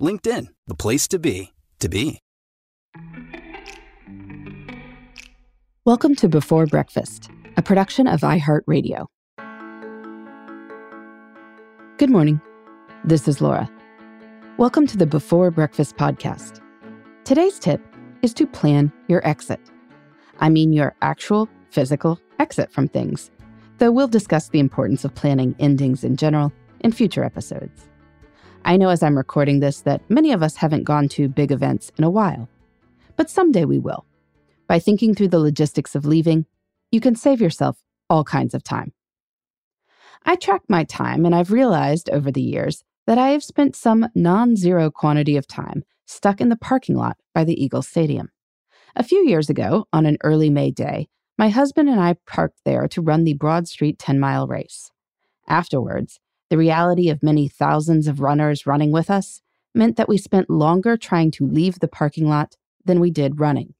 LinkedIn, the place to be, to be. Welcome to Before Breakfast, a production of iHeartRadio. Good morning. This is Laura. Welcome to the Before Breakfast podcast. Today's tip is to plan your exit. I mean, your actual physical exit from things, though we'll discuss the importance of planning endings in general in future episodes. I know as I'm recording this that many of us haven't gone to big events in a while, but someday we will. By thinking through the logistics of leaving, you can save yourself all kinds of time. I track my time, and I've realized over the years that I have spent some non zero quantity of time stuck in the parking lot by the Eagles Stadium. A few years ago, on an early May day, my husband and I parked there to run the Broad Street 10 mile race. Afterwards, the reality of many thousands of runners running with us meant that we spent longer trying to leave the parking lot than we did running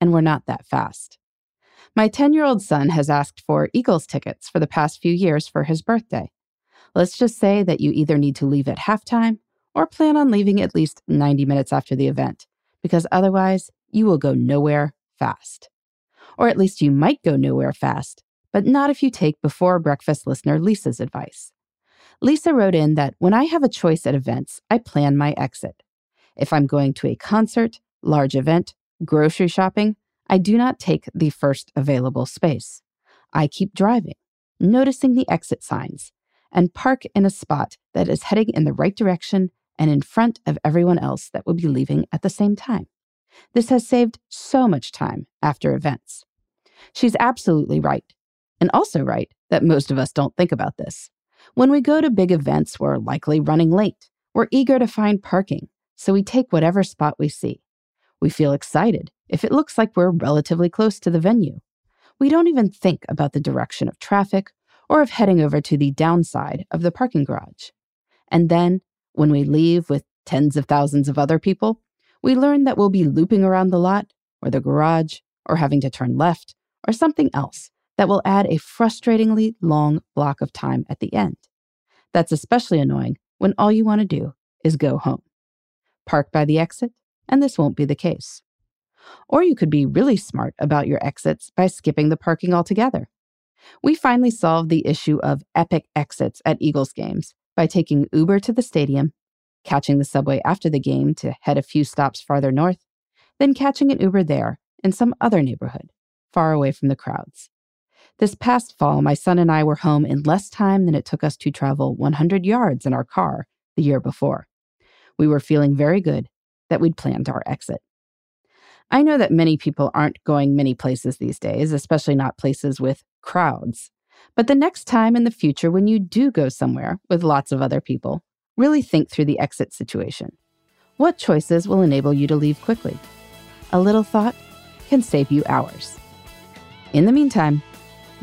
and we're not that fast. My 10 year old son has asked for Eagles tickets for the past few years for his birthday. Let's just say that you either need to leave at halftime or plan on leaving at least 90 minutes after the event, because otherwise you will go nowhere fast. Or at least you might go nowhere fast, but not if you take before breakfast listener Lisa's advice. Lisa wrote in that when I have a choice at events, I plan my exit. If I'm going to a concert, large event, grocery shopping, I do not take the first available space. I keep driving, noticing the exit signs, and park in a spot that is heading in the right direction and in front of everyone else that will be leaving at the same time. This has saved so much time after events. She's absolutely right, and also right that most of us don't think about this. When we go to big events, we're likely running late. We're eager to find parking, so we take whatever spot we see. We feel excited if it looks like we're relatively close to the venue. We don't even think about the direction of traffic or of heading over to the downside of the parking garage. And then, when we leave with tens of thousands of other people, we learn that we'll be looping around the lot or the garage or having to turn left or something else that will add a frustratingly long block of time at the end. That's especially annoying when all you want to do is go home. Park by the exit and this won't be the case. Or you could be really smart about your exits by skipping the parking altogether. We finally solved the issue of epic exits at Eagles games by taking Uber to the stadium, catching the subway after the game to head a few stops farther north, then catching an Uber there in some other neighborhood, far away from the crowds. This past fall, my son and I were home in less time than it took us to travel 100 yards in our car the year before. We were feeling very good that we'd planned our exit. I know that many people aren't going many places these days, especially not places with crowds. But the next time in the future when you do go somewhere with lots of other people, really think through the exit situation. What choices will enable you to leave quickly? A little thought can save you hours. In the meantime,